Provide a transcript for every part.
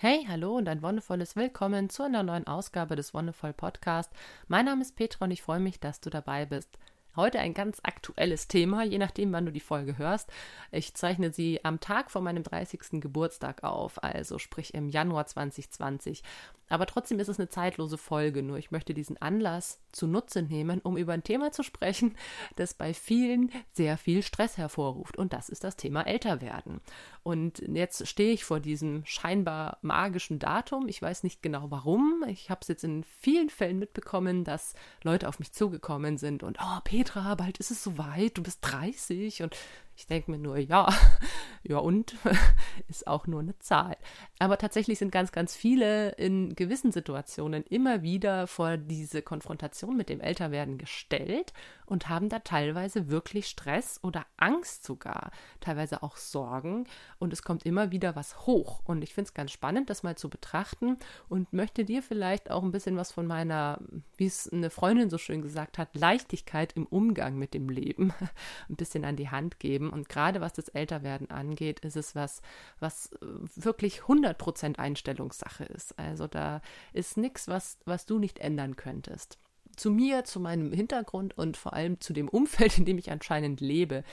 Hey, hallo und ein wundervolles Willkommen zu einer neuen Ausgabe des Wonderful Podcast. Mein Name ist Petra und ich freue mich, dass du dabei bist. Heute ein ganz aktuelles Thema, je nachdem, wann du die Folge hörst. Ich zeichne sie am Tag vor meinem 30. Geburtstag auf, also sprich im Januar 2020. Aber trotzdem ist es eine zeitlose Folge, nur ich möchte diesen Anlass zunutze nehmen, um über ein Thema zu sprechen, das bei vielen sehr viel Stress hervorruft. Und das ist das Thema Älterwerden. Und jetzt stehe ich vor diesem scheinbar magischen Datum. Ich weiß nicht genau warum. Ich habe es jetzt in vielen Fällen mitbekommen, dass Leute auf mich zugekommen sind und, oh, Petra, bald ist es soweit, du bist 30 und ich denke mir nur, ja, ja und ist auch nur eine Zahl. Aber tatsächlich sind ganz, ganz viele in gewissen Situationen immer wieder vor diese Konfrontation mit dem Älterwerden gestellt und haben da teilweise wirklich Stress oder Angst sogar, teilweise auch Sorgen und es kommt immer wieder was hoch. Und ich finde es ganz spannend, das mal zu betrachten und möchte dir vielleicht auch ein bisschen was von meiner, wie es eine Freundin so schön gesagt hat, Leichtigkeit im Umgang mit dem Leben ein bisschen an die Hand geben und gerade was das Älterwerden angeht, ist es was, was äh, wirklich 100% Einstellungssache ist. Also da ist nichts, was, was du nicht ändern könntest zu mir, zu meinem Hintergrund und vor allem zu dem Umfeld, in dem ich anscheinend lebe,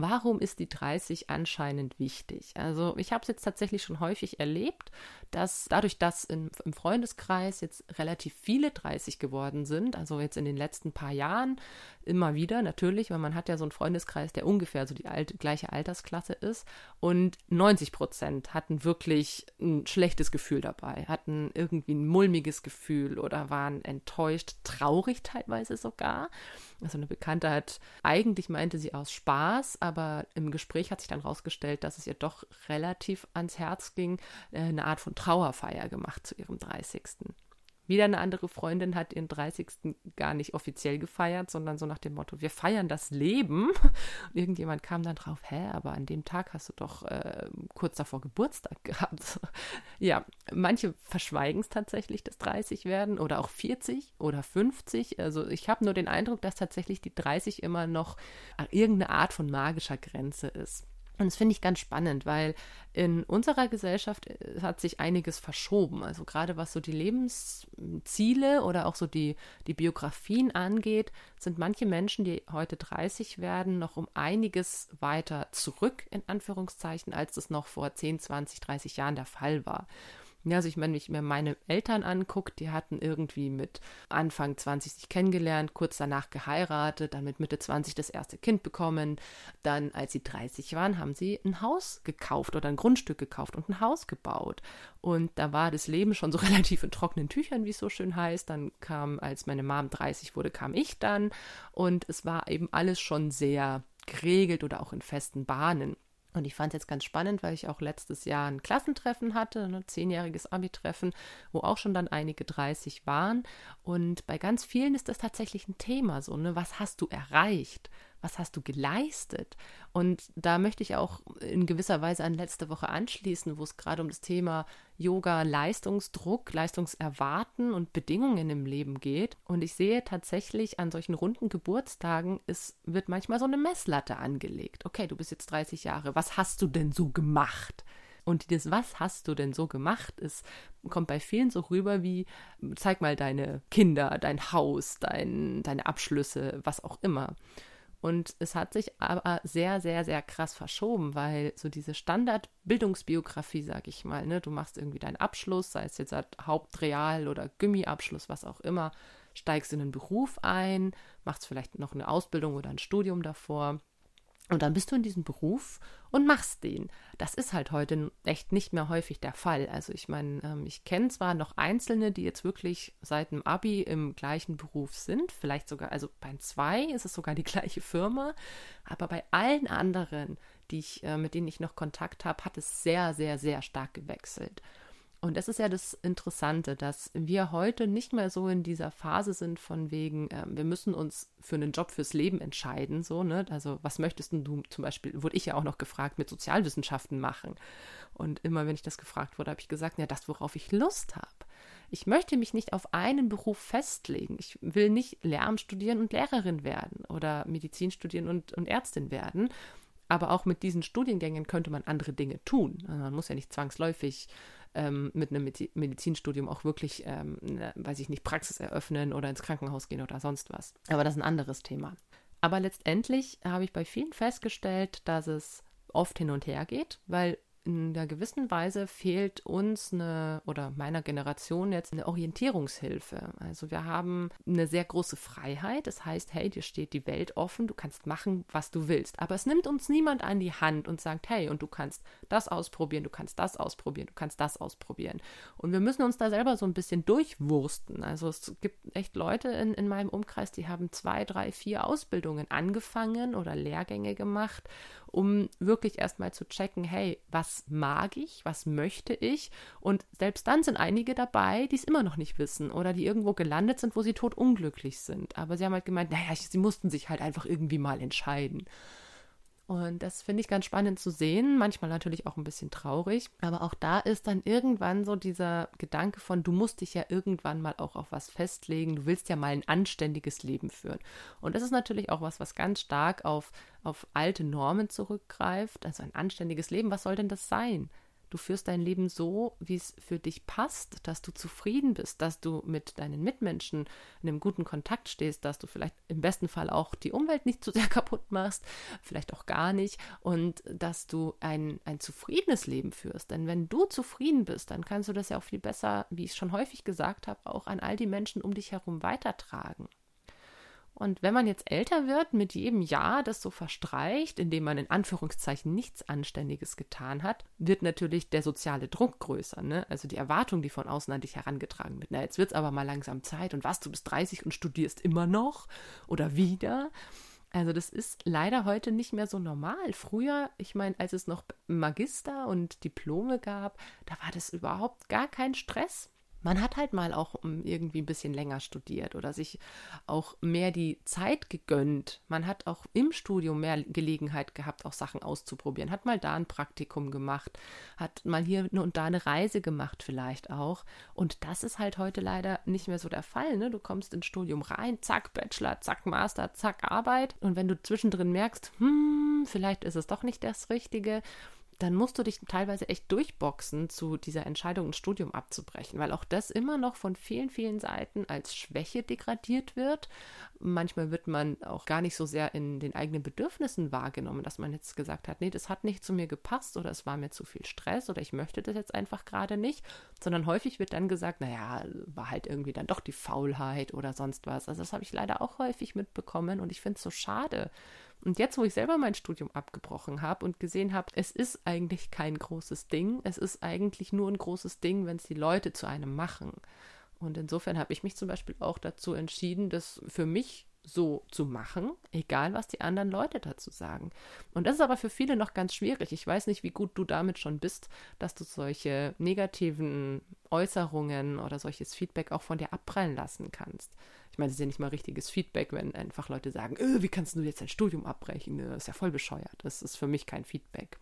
Warum ist die 30 anscheinend wichtig? Also ich habe es jetzt tatsächlich schon häufig erlebt, dass dadurch, dass in, im Freundeskreis jetzt relativ viele 30 geworden sind, also jetzt in den letzten paar Jahren immer wieder natürlich, weil man hat ja so einen Freundeskreis, der ungefähr so die alte, gleiche Altersklasse ist und 90 Prozent hatten wirklich ein schlechtes Gefühl dabei, hatten irgendwie ein mulmiges Gefühl oder waren enttäuscht, traurig teilweise sogar. Also eine Bekannte hat, eigentlich meinte sie aus Spaß, aber im Gespräch hat sich dann rausgestellt, dass es ihr doch relativ ans Herz ging, äh, eine Art von Trauerfeier gemacht zu ihrem 30. Wieder eine andere Freundin hat ihren 30. gar nicht offiziell gefeiert, sondern so nach dem Motto, wir feiern das Leben. Und irgendjemand kam dann drauf, hä, aber an dem Tag hast du doch äh, kurz davor Geburtstag gehabt. ja, manche verschweigen es tatsächlich, das 30 werden oder auch 40 oder 50. Also ich habe nur den Eindruck, dass tatsächlich die 30 immer noch irgendeine Art von magischer Grenze ist. Und das finde ich ganz spannend, weil in unserer Gesellschaft äh, hat sich einiges verschoben. Also gerade was so die Lebensziele oder auch so die, die Biografien angeht, sind manche Menschen, die heute 30 werden, noch um einiges weiter zurück, in Anführungszeichen, als das noch vor 10, 20, 30 Jahren der Fall war. Ja, also ich meine, wenn ich mir meine Eltern angucke, die hatten irgendwie mit Anfang 20 sich kennengelernt, kurz danach geheiratet, dann mit Mitte 20 das erste Kind bekommen. Dann, als sie 30 waren, haben sie ein Haus gekauft oder ein Grundstück gekauft und ein Haus gebaut. Und da war das Leben schon so relativ in trockenen Tüchern, wie es so schön heißt. Dann kam, als meine Mom 30 wurde, kam ich dann. Und es war eben alles schon sehr geregelt oder auch in festen Bahnen. Und ich fand es jetzt ganz spannend, weil ich auch letztes Jahr ein Klassentreffen hatte, ein zehnjähriges Abi-Treffen, wo auch schon dann einige 30 waren. Und bei ganz vielen ist das tatsächlich ein Thema, so, ne? Was hast du erreicht? Was hast du geleistet? Und da möchte ich auch in gewisser Weise an letzte Woche anschließen, wo es gerade um das Thema Yoga, Leistungsdruck, Leistungserwarten und Bedingungen im Leben geht. Und ich sehe tatsächlich an solchen runden Geburtstagen, es wird manchmal so eine Messlatte angelegt. Okay, du bist jetzt 30 Jahre, was hast du denn so gemacht? Und das, was hast du denn so gemacht, ist, kommt bei vielen so rüber wie, zeig mal deine Kinder, dein Haus, dein, deine Abschlüsse, was auch immer. Und es hat sich aber sehr, sehr, sehr krass verschoben, weil so diese Standardbildungsbiografie, sag ich mal, ne, du machst irgendwie deinen Abschluss, sei es jetzt Hauptreal oder Gummiabschluss, was auch immer, steigst in einen Beruf ein, machst vielleicht noch eine Ausbildung oder ein Studium davor und dann bist du in diesem Beruf und machst den. Das ist halt heute echt nicht mehr häufig der Fall. Also ich meine, ähm, ich kenne zwar noch Einzelne, die jetzt wirklich seit dem Abi im gleichen Beruf sind, vielleicht sogar, also bei zwei ist es sogar die gleiche Firma, aber bei allen anderen, die ich, äh, mit denen ich noch Kontakt habe, hat es sehr, sehr, sehr stark gewechselt. Und das ist ja das Interessante, dass wir heute nicht mehr so in dieser Phase sind von wegen, äh, wir müssen uns für einen Job fürs Leben entscheiden, so, ne? Also, was möchtest du zum Beispiel, wurde ich ja auch noch gefragt, mit Sozialwissenschaften machen. Und immer, wenn ich das gefragt wurde, habe ich gesagt, ja, das, worauf ich Lust habe. Ich möchte mich nicht auf einen Beruf festlegen. Ich will nicht Lehramt studieren und Lehrerin werden oder Medizin studieren und, und Ärztin werden, aber auch mit diesen Studiengängen könnte man andere Dinge tun. Also man muss ja nicht zwangsläufig ähm, mit einem Medizinstudium auch wirklich, ähm, ne, weiß ich nicht, Praxis eröffnen oder ins Krankenhaus gehen oder sonst was. Aber das ist ein anderes Thema. Aber letztendlich habe ich bei vielen festgestellt, dass es oft hin und her geht, weil in einer gewissen Weise fehlt uns eine oder meiner Generation jetzt eine Orientierungshilfe. Also wir haben eine sehr große Freiheit. Das heißt, hey, dir steht die Welt offen, du kannst machen, was du willst. Aber es nimmt uns niemand an die Hand und sagt, hey, und du kannst das ausprobieren, du kannst das ausprobieren, du kannst das ausprobieren. Und wir müssen uns da selber so ein bisschen durchwursten. Also es gibt echt Leute in, in meinem Umkreis, die haben zwei, drei, vier Ausbildungen angefangen oder Lehrgänge gemacht um wirklich erstmal zu checken, hey, was mag ich, was möchte ich? Und selbst dann sind einige dabei, die es immer noch nicht wissen oder die irgendwo gelandet sind, wo sie tot unglücklich sind. Aber sie haben halt gemeint, naja, sie mussten sich halt einfach irgendwie mal entscheiden. Und das finde ich ganz spannend zu sehen, manchmal natürlich auch ein bisschen traurig. Aber auch da ist dann irgendwann so dieser Gedanke von, du musst dich ja irgendwann mal auch auf was festlegen, du willst ja mal ein anständiges Leben führen. Und das ist natürlich auch was, was ganz stark auf, auf alte Normen zurückgreift. Also ein anständiges Leben, was soll denn das sein? Du führst dein Leben so, wie es für dich passt, dass du zufrieden bist, dass du mit deinen Mitmenschen in einem guten Kontakt stehst, dass du vielleicht im besten Fall auch die Umwelt nicht zu sehr kaputt machst, vielleicht auch gar nicht, und dass du ein, ein zufriedenes Leben führst. Denn wenn du zufrieden bist, dann kannst du das ja auch viel besser, wie ich schon häufig gesagt habe, auch an all die Menschen um dich herum weitertragen. Und wenn man jetzt älter wird, mit jedem Jahr, das so verstreicht, indem man in Anführungszeichen nichts Anständiges getan hat, wird natürlich der soziale Druck größer. Ne? Also die Erwartung, die von außen an dich herangetragen wird. Na, jetzt wird es aber mal langsam Zeit. Und was, du bist 30 und studierst immer noch oder wieder? Also das ist leider heute nicht mehr so normal. Früher, ich meine, als es noch Magister und Diplome gab, da war das überhaupt gar kein Stress man hat halt mal auch hm, irgendwie ein bisschen länger studiert oder sich auch mehr die Zeit gegönnt. Man hat auch im Studium mehr Gelegenheit gehabt, auch Sachen auszuprobieren. Hat mal da ein Praktikum gemacht, hat mal hier und da eine Reise gemacht vielleicht auch. Und das ist halt heute leider nicht mehr so der Fall. Ne? Du kommst ins Studium rein, zack, Bachelor, zack, Master, zack, Arbeit. Und wenn du zwischendrin merkst, hm, vielleicht ist es doch nicht das Richtige, dann musst du dich teilweise echt durchboxen, zu dieser Entscheidung, ein Studium abzubrechen, weil auch das immer noch von vielen, vielen Seiten als Schwäche degradiert wird. Manchmal wird man auch gar nicht so sehr in den eigenen Bedürfnissen wahrgenommen, dass man jetzt gesagt hat, nee, das hat nicht zu mir gepasst oder es war mir zu viel Stress oder ich möchte das jetzt einfach gerade nicht, sondern häufig wird dann gesagt, naja, war halt irgendwie dann doch die Faulheit oder sonst was. Also das habe ich leider auch häufig mitbekommen und ich finde es so schade. Und jetzt, wo ich selber mein Studium abgebrochen habe und gesehen habe, es ist eigentlich kein großes Ding, es ist eigentlich nur ein großes Ding, wenn es die Leute zu einem machen. Und insofern habe ich mich zum Beispiel auch dazu entschieden, das für mich so zu machen, egal was die anderen Leute dazu sagen. Und das ist aber für viele noch ganz schwierig. Ich weiß nicht, wie gut du damit schon bist, dass du solche negativen Äußerungen oder solches Feedback auch von dir abprallen lassen kannst. Ich meine, es ist ja nicht mal richtiges Feedback, wenn einfach Leute sagen, öh, wie kannst du jetzt dein Studium abbrechen? Das ist ja voll bescheuert. Das ist für mich kein Feedback.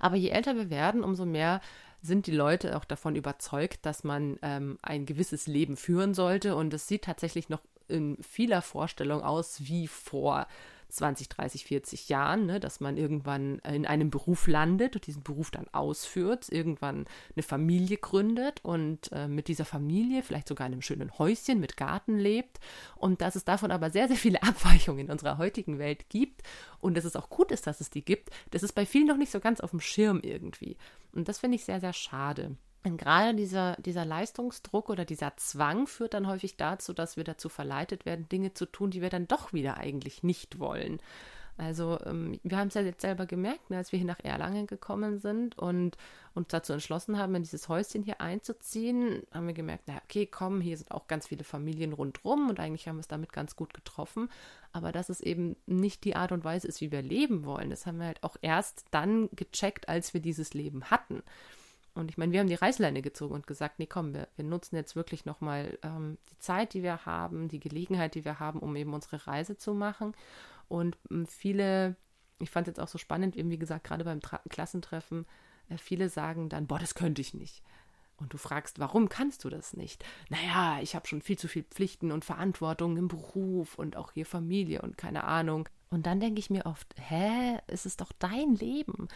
Aber je älter wir werden, umso mehr sind die Leute auch davon überzeugt, dass man ähm, ein gewisses Leben führen sollte. Und es sieht tatsächlich noch in vieler Vorstellung aus wie vor 20, 30, 40 Jahren, ne, dass man irgendwann in einem Beruf landet und diesen Beruf dann ausführt, irgendwann eine Familie gründet und äh, mit dieser Familie vielleicht sogar in einem schönen Häuschen mit Garten lebt und dass es davon aber sehr, sehr viele Abweichungen in unserer heutigen Welt gibt und dass es auch gut ist, dass es die gibt, das ist bei vielen noch nicht so ganz auf dem Schirm irgendwie. Und das finde ich sehr, sehr schade. Und gerade dieser, dieser Leistungsdruck oder dieser Zwang führt dann häufig dazu, dass wir dazu verleitet werden, Dinge zu tun, die wir dann doch wieder eigentlich nicht wollen. Also ähm, wir haben es ja jetzt selber gemerkt, ne, als wir hier nach Erlangen gekommen sind und uns dazu entschlossen haben, in dieses Häuschen hier einzuziehen, haben wir gemerkt, na okay, komm, hier sind auch ganz viele Familien rundrum und eigentlich haben wir es damit ganz gut getroffen. Aber dass es eben nicht die Art und Weise ist, wie wir leben wollen, das haben wir halt auch erst dann gecheckt, als wir dieses Leben hatten. Und ich meine, wir haben die Reißleine gezogen und gesagt, nee, komm, wir, wir nutzen jetzt wirklich nochmal ähm, die Zeit, die wir haben, die Gelegenheit, die wir haben, um eben unsere Reise zu machen. Und ähm, viele, ich fand es jetzt auch so spannend, eben wie gesagt, gerade beim Tra Klassentreffen, äh, viele sagen dann, boah, das könnte ich nicht. Und du fragst, warum kannst du das nicht? Naja, ich habe schon viel zu viel Pflichten und Verantwortung im Beruf und auch hier Familie und keine Ahnung. Und dann denke ich mir oft, hä, es ist doch dein Leben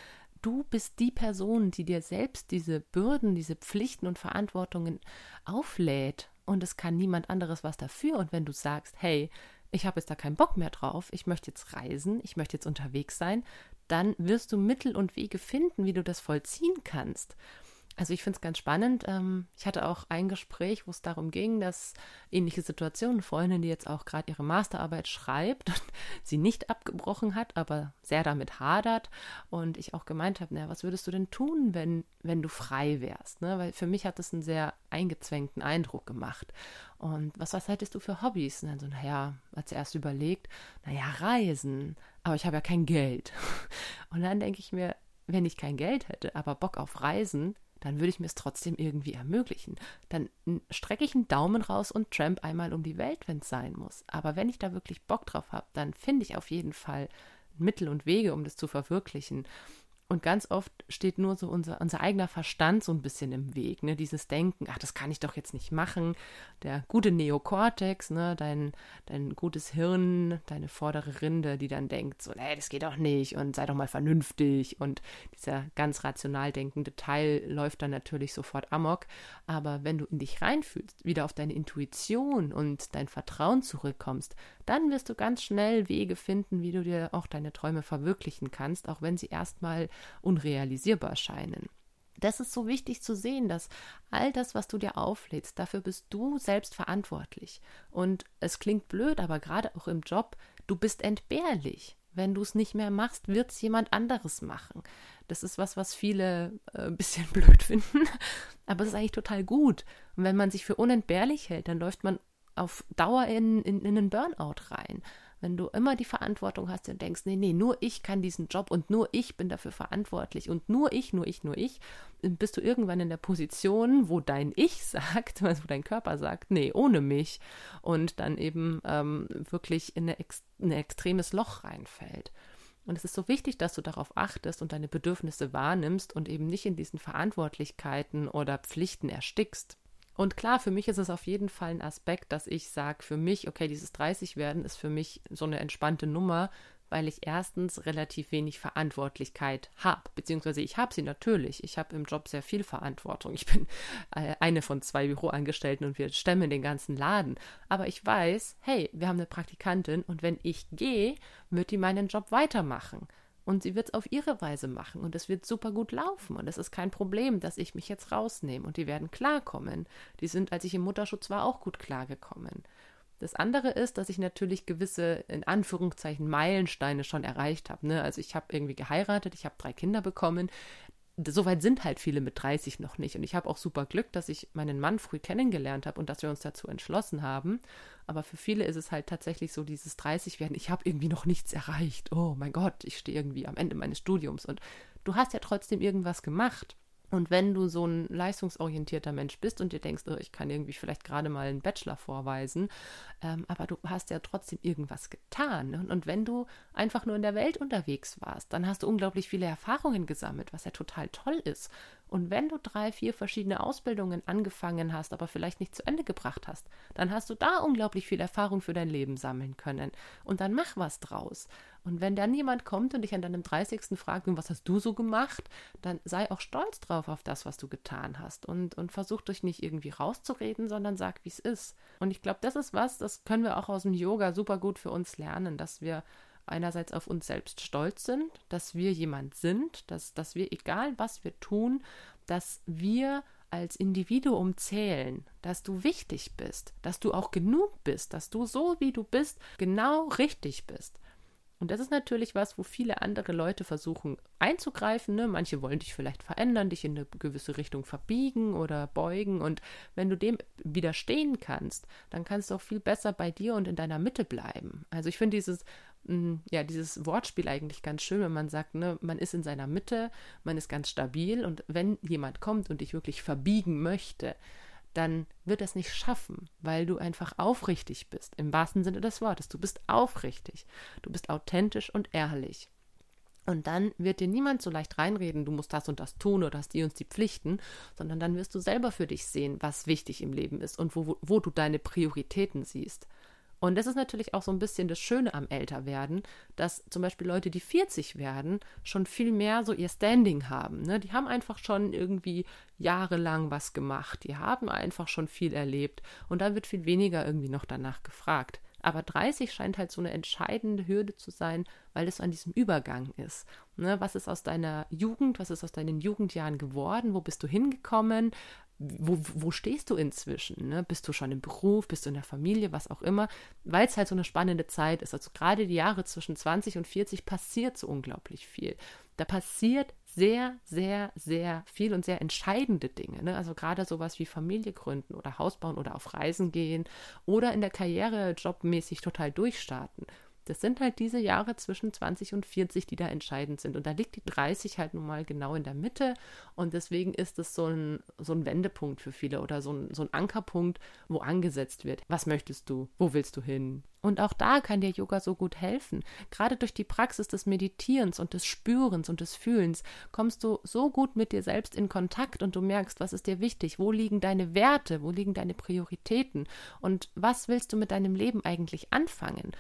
du bist die Person, die dir selbst diese Bürden, diese Pflichten und Verantwortungen auflädt. Und es kann niemand anderes was dafür. Und wenn du sagst, hey, ich habe jetzt da keinen Bock mehr drauf, ich möchte jetzt reisen, ich möchte jetzt unterwegs sein, dann wirst du Mittel und Wege finden, wie du das vollziehen kannst. Also ich finde es ganz spannend. Ähm, ich hatte auch ein Gespräch, wo es darum ging, dass ähnliche Situationen, Freundin, die jetzt auch gerade ihre Masterarbeit schreibt und sie nicht abgebrochen hat, aber sehr damit hadert. Und ich auch gemeint habe, naja, was würdest du denn tun, wenn, wenn du frei wärst? Ne? Weil für mich hat das einen sehr eingezwängten Eindruck gemacht. Und was, was hättest du für Hobbys? Und dann so, naja, sie erst überlegt, naja, Reisen, aber ich habe ja kein Geld. Und dann denke ich mir, wenn ich kein Geld hätte, aber Bock auf Reisen, dann würde ich mir es trotzdem irgendwie ermöglichen. Dann strecke ich einen Daumen raus und tramp einmal um die Welt, wenn es sein muss. Aber wenn ich da wirklich Bock drauf habe, dann finde ich auf jeden Fall Mittel und Wege, um das zu verwirklichen. Und ganz oft steht nur so unser, unser eigener Verstand so ein bisschen im Weg, ne? Dieses Denken, ach, das kann ich doch jetzt nicht machen. Der gute Neokortex, ne, dein, dein gutes Hirn, deine vordere Rinde, die dann denkt, so, nee, das geht doch nicht und sei doch mal vernünftig. Und dieser ganz rational denkende Teil läuft dann natürlich sofort amok. Aber wenn du in dich reinfühlst, wieder auf deine Intuition und dein Vertrauen zurückkommst, dann wirst du ganz schnell Wege finden, wie du dir auch deine Träume verwirklichen kannst, auch wenn sie erstmal unrealisierbar scheinen. Das ist so wichtig zu sehen, dass all das, was du dir auflädst, dafür bist du selbst verantwortlich. Und es klingt blöd, aber gerade auch im Job, du bist entbehrlich. Wenn du es nicht mehr machst, wird es jemand anderes machen. Das ist was, was viele äh, ein bisschen blöd finden, aber es ist eigentlich total gut. Und wenn man sich für unentbehrlich hält, dann läuft man auf Dauer in, in, in einen Burnout rein. Wenn du immer die Verantwortung hast und denkst, nee, nee, nur ich kann diesen Job und nur ich bin dafür verantwortlich und nur ich, nur ich, nur ich, bist du irgendwann in der Position, wo dein Ich sagt, also wo dein Körper sagt, nee, ohne mich und dann eben ähm, wirklich in, eine, in ein extremes Loch reinfällt. Und es ist so wichtig, dass du darauf achtest und deine Bedürfnisse wahrnimmst und eben nicht in diesen Verantwortlichkeiten oder Pflichten erstickst. Und klar, für mich ist es auf jeden Fall ein Aspekt, dass ich sage, für mich, okay, dieses 30 werden ist für mich so eine entspannte Nummer, weil ich erstens relativ wenig Verantwortlichkeit habe, beziehungsweise ich habe sie natürlich. Ich habe im Job sehr viel Verantwortung. Ich bin äh, eine von zwei Büroangestellten und wir stemmen den ganzen Laden. Aber ich weiß, hey, wir haben eine Praktikantin und wenn ich gehe, wird die meinen Job weitermachen. Und sie wird es auf ihre Weise machen und es wird super gut laufen. Und es ist kein Problem, dass ich mich jetzt rausnehme. Und die werden klarkommen. Die sind, als ich im Mutterschutz war, auch gut klargekommen. Das andere ist, dass ich natürlich gewisse, in Anführungszeichen, Meilensteine schon erreicht habe. Ne? Also ich habe irgendwie geheiratet, ich habe drei Kinder bekommen soweit sind halt viele mit 30 noch nicht. Und ich habe auch super Glück, dass ich meinen Mann früh kennengelernt habe und dass wir uns dazu entschlossen haben. Aber für viele ist es halt tatsächlich so dieses 30 werden, ich habe irgendwie noch nichts erreicht. Oh mein Gott, ich stehe irgendwie am Ende meines Studiums. Und du hast ja trotzdem irgendwas gemacht. Und wenn du so ein leistungsorientierter Mensch bist und dir denkst, oh, ich kann irgendwie vielleicht gerade mal einen Bachelor vorweisen, ähm, aber du hast ja trotzdem irgendwas getan. Und, und, wenn du einfach nur in der Welt unterwegs warst, dann hast du unglaublich viele Erfahrungen gesammelt, was ja total toll ist. Und wenn du drei, vier verschiedene Ausbildungen angefangen hast, aber vielleicht nicht zu Ende gebracht hast, dann hast du da unglaublich viel Erfahrung für dein Leben sammeln können. Und dann mach was draus. Und wenn dann jemand kommt und dich an deinem 30. fragt, was hast du so gemacht, dann sei auch stolz drauf auf das, was du getan hast. Und, und versuch dich nicht irgendwie rauszureden, sondern sag, wie es ist. Und ich glaube, das ist was, das können wir auch aus dem Yoga super gut für uns lernen, dass wir einerseits auf uns selbst stolz sind, dass wir jemand sind, dass, dass wir, egal was wir tun, dass wir als Individuum zählen, dass du wichtig bist, dass du auch genug bist, dass du so wie du bist genau richtig bist. Und das ist natürlich was, wo viele andere Leute versuchen einzugreifen. Ne? Manche wollen dich vielleicht verändern, dich in eine gewisse Richtung verbiegen oder beugen. Und wenn du dem widerstehen kannst, dann kannst du auch viel besser bei dir und in deiner Mitte bleiben. Also ich finde dieses, mm, ja, dieses Wortspiel eigentlich ganz schön, wenn man sagt, ne, man ist in seiner Mitte, man ist ganz stabil und wenn jemand kommt und dich wirklich verbiegen möchte, dann wird es nicht schaffen, weil du einfach aufrichtig bist, im wahrsten Sinne des Wortes. Du bist aufrichtig, du bist authentisch und ehrlich. Und dann wird dir niemand so leicht reinreden, du musst das und das tun oder hast die uns die Pflichten, sondern dann wirst du selber für dich sehen, was wichtig im Leben ist und wo, wo, wo du deine Prioritäten siehst. Und das ist natürlich auch so ein bisschen das Schöne am Älterwerden, dass zum Beispiel Leute, die 40 werden, schon viel mehr so ihr Standing haben. Ne? Die haben einfach schon irgendwie jahrelang was gemacht. Die haben einfach schon viel erlebt. Und da wird viel weniger irgendwie noch danach gefragt. Aber 30 scheint halt so eine entscheidende Hürde zu sein, weil es an diesem Übergang ist. Ne, was ist aus deiner Jugend, was ist aus deinen Jugendjahren geworden? Wo bist du hingekommen? wo, wo stehst du inzwischen? Ne? Bist du schon im Beruf, bist du in der Familie, was auch immer, weil es halt so eine spannende Zeit ist. Also gerade die Jahre zwischen 20 und 40 passiert so unglaublich viel. Da passiert sehr, sehr, sehr viel und sehr entscheidende Dinge. Ne? Also gerade sowas wie Familie gründen oder Haus bauen oder auf Reisen gehen oder in der Karriere jobmäßig total durchstarten. Das sind halt diese Jahre zwischen 20 und 40, die da entscheidend sind. Und da liegt die 30 halt nun mal genau in der Mitte. Und deswegen ist es so ein, so ein Wendepunkt für viele oder so ein, so ein Ankerpunkt, wo angesetzt wird. Was möchtest du? Wo willst du hin? Und auch da kann dir Yoga so gut helfen. Gerade durch die Praxis des Meditierens und des Spürens und des Fühlens kommst du so gut mit dir selbst in Kontakt und du merkst, was ist dir wichtig, wo liegen deine Werte, wo liegen deine Prioritäten und was willst du mit deinem Leben eigentlich anfangen.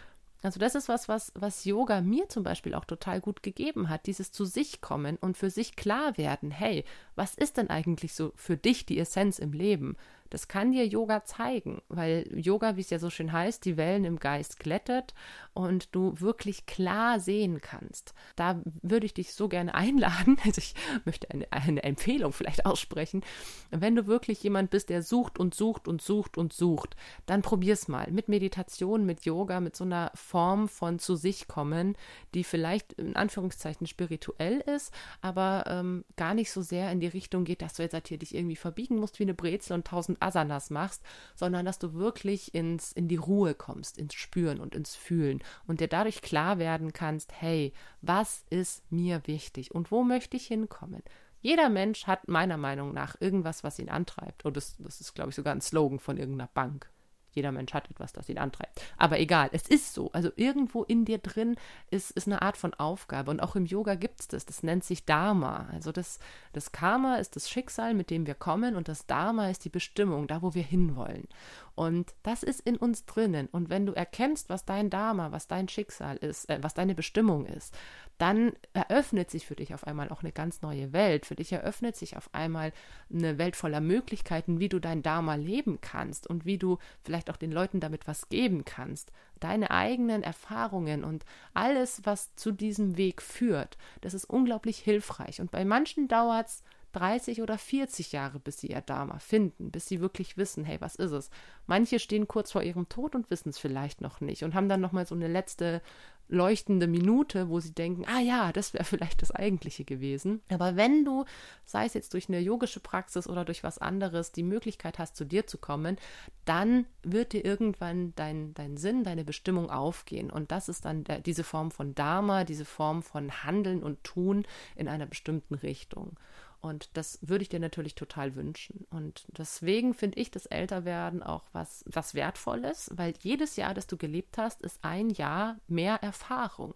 Also das ist was, was, was Yoga mir zum Beispiel auch total gut gegeben hat, dieses zu sich kommen und für sich klar werden, hey, was ist denn eigentlich so für dich die Essenz im Leben? Das kann dir Yoga zeigen, weil Yoga, wie es ja so schön heißt, die Wellen im Geist glättet und du wirklich klar sehen kannst. Da würde ich dich so gerne einladen, also ich möchte eine, eine Empfehlung vielleicht aussprechen, wenn du wirklich jemand bist, der sucht und sucht und sucht und sucht, dann probier's mal. Mit Meditation, mit Yoga, mit so einer Form von zu sich kommen, die vielleicht in Anführungszeichen spirituell ist, aber ähm, gar nicht so sehr in die Richtung geht, dass du jetzt halt hier dich irgendwie verbiegen musst wie eine Brezel und tausend Asanas machst, sondern dass du wirklich ins, in die Ruhe kommst, ins Spüren und ins Fühlen und dir dadurch klar werden kannst, hey, was ist mir wichtig und wo möchte ich hinkommen? Jeder Mensch hat meiner Meinung nach irgendwas, was ihn antreibt. Und das, das ist, glaube ich, sogar ein Slogan von irgendeiner Bank. Jeder Mensch hat etwas, das ihn antreibt. Aber egal, es ist so. Also irgendwo in dir drin ist, ist eine Art von Aufgabe. Und auch im Yoga gibt es das. Das nennt sich Dharma. Also das, das Karma ist das Schicksal, mit dem wir kommen. Und das Dharma ist die Bestimmung, da wo wir hinwollen. Und das ist in uns drinnen. Und wenn du erkennst, was dein Dharma, was dein Schicksal ist, äh, was deine Bestimmung ist, dann eröffnet sich für dich auf einmal auch eine ganz neue Welt. Für dich eröffnet sich auf einmal eine Welt voller Möglichkeiten, wie du dein Dharma leben kannst und wie du vielleicht auch den Leuten damit was geben kannst. Deine eigenen Erfahrungen und alles, was zu diesem Weg führt, das ist unglaublich hilfreich. Und bei manchen dauert es 30 oder 40 Jahre, bis sie ihr Dharma finden, bis sie wirklich wissen, hey, was ist es? Manche stehen kurz vor ihrem Tod und wissen es vielleicht noch nicht und haben dann nochmal so eine letzte leuchtende Minute, wo sie denken, ah ja, das wäre vielleicht das Eigentliche gewesen. Aber wenn du, sei es jetzt durch eine yogische Praxis oder durch was anderes, die Möglichkeit hast, zu dir zu kommen, dann wird dir irgendwann dein, dein Sinn, deine Bestimmung aufgehen. Und das ist dann der, diese Form von Dharma, diese Form von Handeln und Tun in einer bestimmten Richtung. Und das würde ich dir natürlich total wünschen. Und deswegen finde ich das Älterwerden auch was, was Wertvolles, weil jedes Jahr, das du gelebt hast, ist ein Jahr mehr Erfahrung.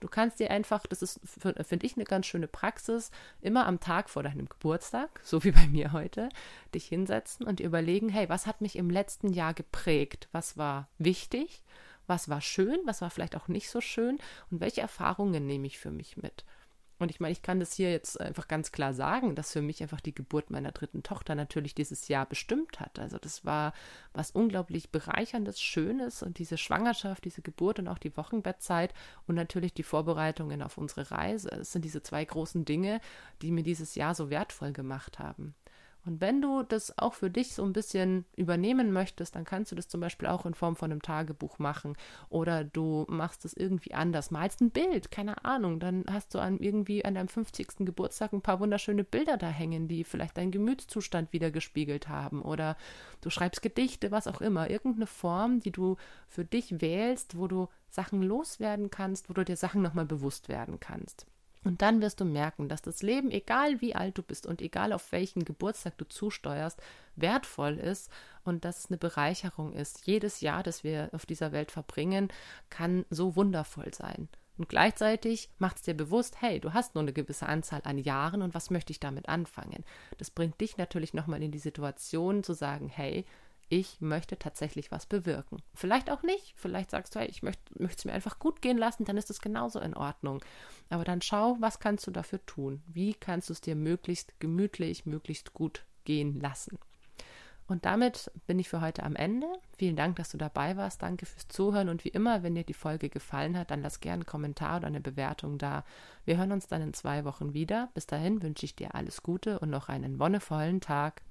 Du kannst dir einfach, das ist, finde ich, eine ganz schöne Praxis, immer am Tag vor deinem Geburtstag, so wie bei mir heute, dich hinsetzen und überlegen, hey, was hat mich im letzten Jahr geprägt? Was war wichtig? Was war schön? Was war vielleicht auch nicht so schön? Und welche Erfahrungen nehme ich für mich mit? Und ich meine, ich kann das hier jetzt einfach ganz klar sagen, dass für mich einfach die Geburt meiner dritten Tochter natürlich dieses Jahr bestimmt hat. Also das war was unglaublich bereicherndes, schönes und diese Schwangerschaft, diese Geburt und auch die Wochenbettzeit und natürlich die Vorbereitungen auf unsere Reise. Das sind diese zwei großen Dinge, die mir dieses Jahr so wertvoll gemacht haben. Und wenn du das auch für dich so ein bisschen übernehmen möchtest, dann kannst du das zum Beispiel auch in Form von einem Tagebuch machen oder du machst es irgendwie anders, malst ein Bild, keine Ahnung, dann hast du an irgendwie an deinem 50. Geburtstag ein paar wunderschöne Bilder da hängen, die vielleicht deinen Gemütszustand wieder gespiegelt haben oder du schreibst Gedichte, was auch immer, irgendeine Form, die du für dich wählst, wo du Sachen loswerden kannst, wo du dir Sachen nochmal bewusst werden kannst. Und dann wirst du merken, dass das Leben, egal wie alt du bist und egal auf welchen Geburtstag du zusteuerst, wertvoll ist und dass es eine Bereicherung ist. Jedes Jahr, das wir auf dieser Welt verbringen, kann so wundervoll sein. Und gleichzeitig macht es dir bewusst, hey, du hast nur eine gewisse Anzahl an Jahren und was möchte ich damit anfangen? Das bringt dich natürlich nochmal in die Situation zu sagen, hey, ich möchte tatsächlich was bewirken. Vielleicht auch nicht. Vielleicht sagst du, hey, ich möchte es mir einfach gut gehen lassen, dann ist es genauso in Ordnung. Aber dann schau, was kannst du dafür tun? Wie kannst du es dir möglichst gemütlich, möglichst gut gehen lassen? Und damit bin ich für heute am Ende. Vielen Dank, dass du dabei warst. Danke fürs Zuhören. Und wie immer, wenn dir die Folge gefallen hat, dann lass gerne einen Kommentar oder eine Bewertung da. Wir hören uns dann in zwei Wochen wieder. Bis dahin wünsche ich dir alles Gute und noch einen wonnevollen Tag.